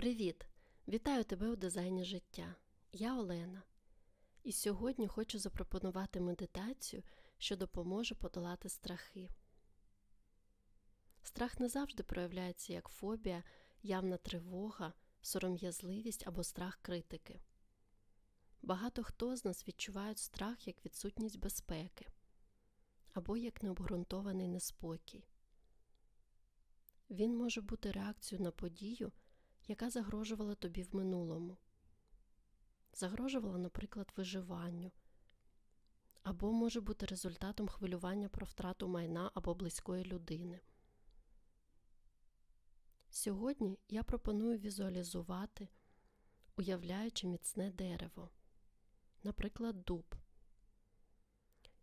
Привіт! Вітаю тебе у дизайні життя. Я Олена. І сьогодні хочу запропонувати медитацію, що допоможе подолати страхи. Страх не завжди проявляється як фобія, явна тривога, сором'язливість або страх критики. Багато хто з нас відчувають страх як відсутність безпеки або як необґрунтований неспокій. Він може бути реакцією на подію, яка загрожувала тобі в минулому. Загрожувала, наприклад, виживанню, або може бути результатом хвилювання про втрату майна або близької людини. Сьогодні я пропоную візуалізувати, уявляючи міцне дерево, наприклад, дуб.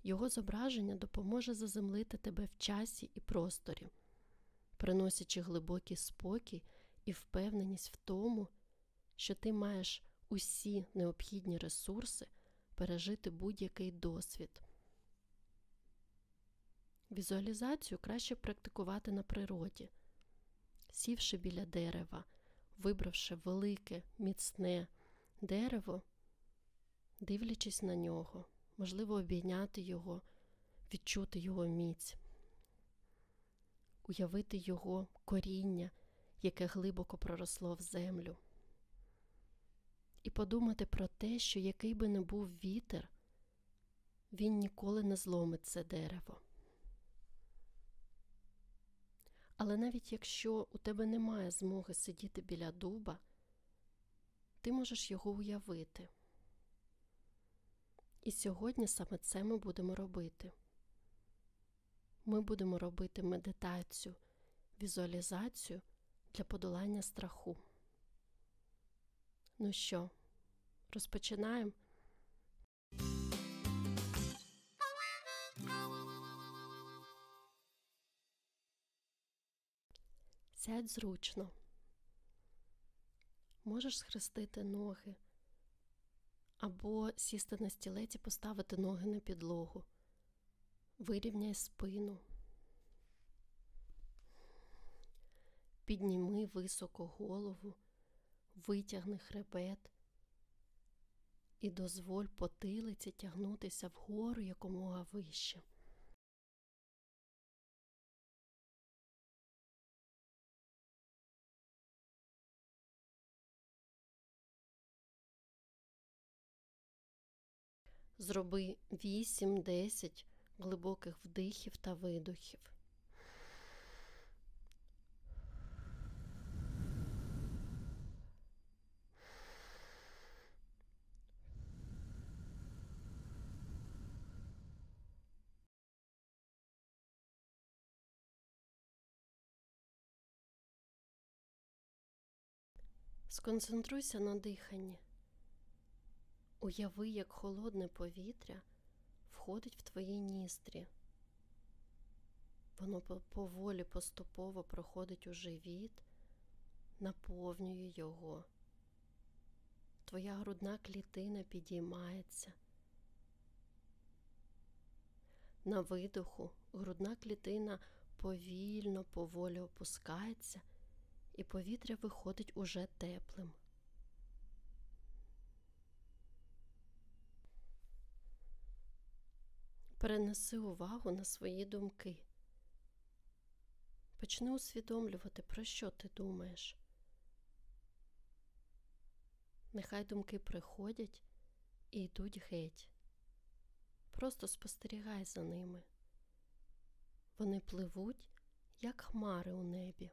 Його зображення допоможе заземлити тебе в часі і просторі, приносячи глибокий спокій і впевненість в тому, що ти маєш усі необхідні ресурси пережити будь-який досвід. Візуалізацію краще практикувати на природі, сівши біля дерева, вибравши велике, міцне дерево, дивлячись на нього, можливо, обійняти його, відчути його міць, уявити його коріння яке глибоко проросло в землю. І подумати про те, що який би не був вітер, він ніколи не зломить це дерево. Але навіть якщо у тебе немає змоги сидіти біля дуба, ти можеш його уявити. І сьогодні саме це ми будемо робити. Ми будемо робити медитацію, візуалізацію для подолання страху. Ну що, розпочинаємо? Сядь зручно. Можеш схрестити ноги або сісти на стілець і поставити ноги на підлогу. Вирівняй спину. Підніми високо голову, витягни хребет і дозволь потилиці тягнутися вгору якомога вище. Зроби 8-10 глибоких вдихів та видохів. Сконцентруйся на диханні. Уяви, як холодне повітря входить в твої ністрі. Воно поволі поступово проходить у живіт, наповнює його. Твоя грудна клітина підіймається. На видоху грудна клітина повільно, поволі опускається і повітря виходить уже теплим. Перенеси увагу на свої думки. Почни усвідомлювати, про що ти думаєш. Нехай думки приходять і йдуть геть. Просто спостерігай за ними. Вони пливуть, як хмари у небі.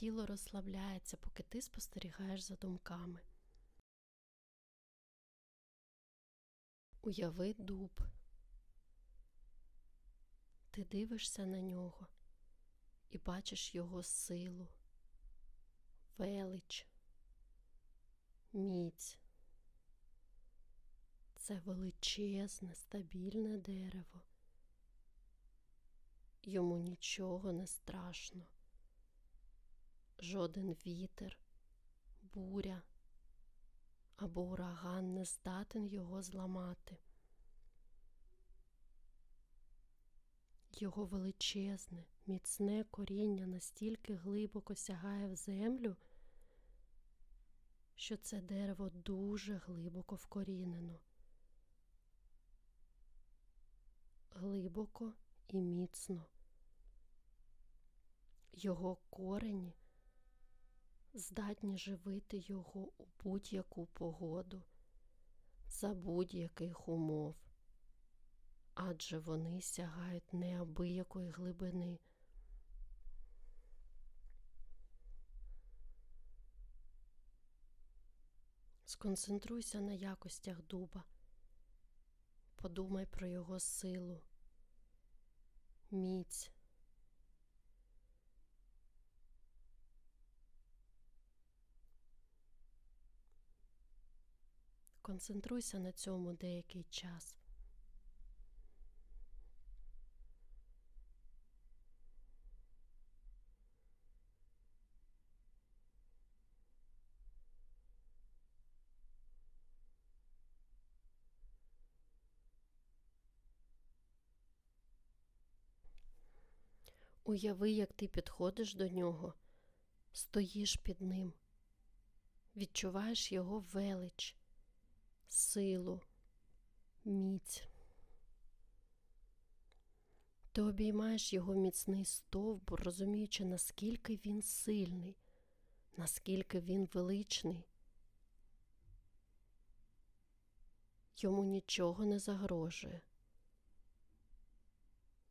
Тіло розслабляється, поки ти спостерігаєш за думками. Уяви дуб. Ти дивишся на нього і бачиш його силу, велич, міць. Це величезне, стабільне дерево. Йому нічого не страшно жоден вітер, буря або ураган не здатен його зламати. Його величезне, міцне коріння настільки глибоко сягає в землю, що це дерево дуже глибоко вкорінено. Глибоко і міцно. Його корені здатні живити його у будь-яку погоду, за будь-яких умов, адже вони сягають неабиякої глибини. Сконцентруйся на якостях дуба, подумай про його силу, міць. Концентруйся на цьому деякий час. Уяви, як ти підходиш до нього, стоїш під ним, відчуваєш його велич, силу, міць. Ти обіймаєш його міцний стовбур, розуміючи, наскільки він сильний, наскільки він величний. Йому нічого не загрожує.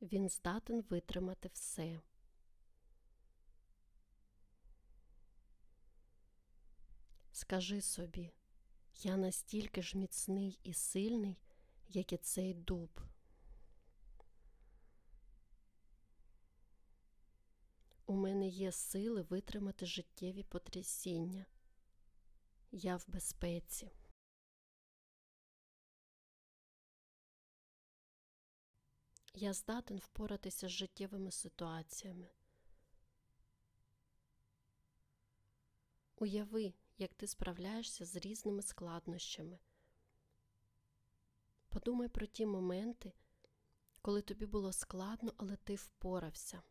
Він здатен витримати все. Скажи собі, я настільки ж міцний і сильний, як і цей дуб. У мене є сили витримати життєві потрясіння. Я в безпеці. Я здатен впоратися з життєвими ситуаціями. Уяви, як ти справляєшся з різними складнощами. Подумай про ті моменти, коли тобі було складно, але ти впорався.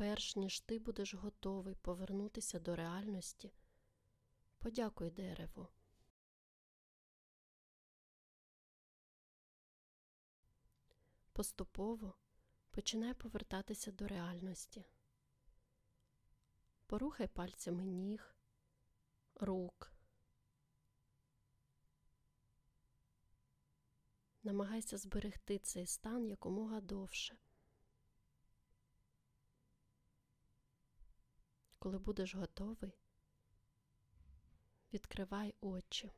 Перш ніж ти будеш готовий повернутися до реальності, подякуй дереву. Поступово починай повертатися до реальності. Порухай пальцями ніг, рук. Намагайся зберегти цей стан якомога довше. Коли будеш готовий, відкривай очі.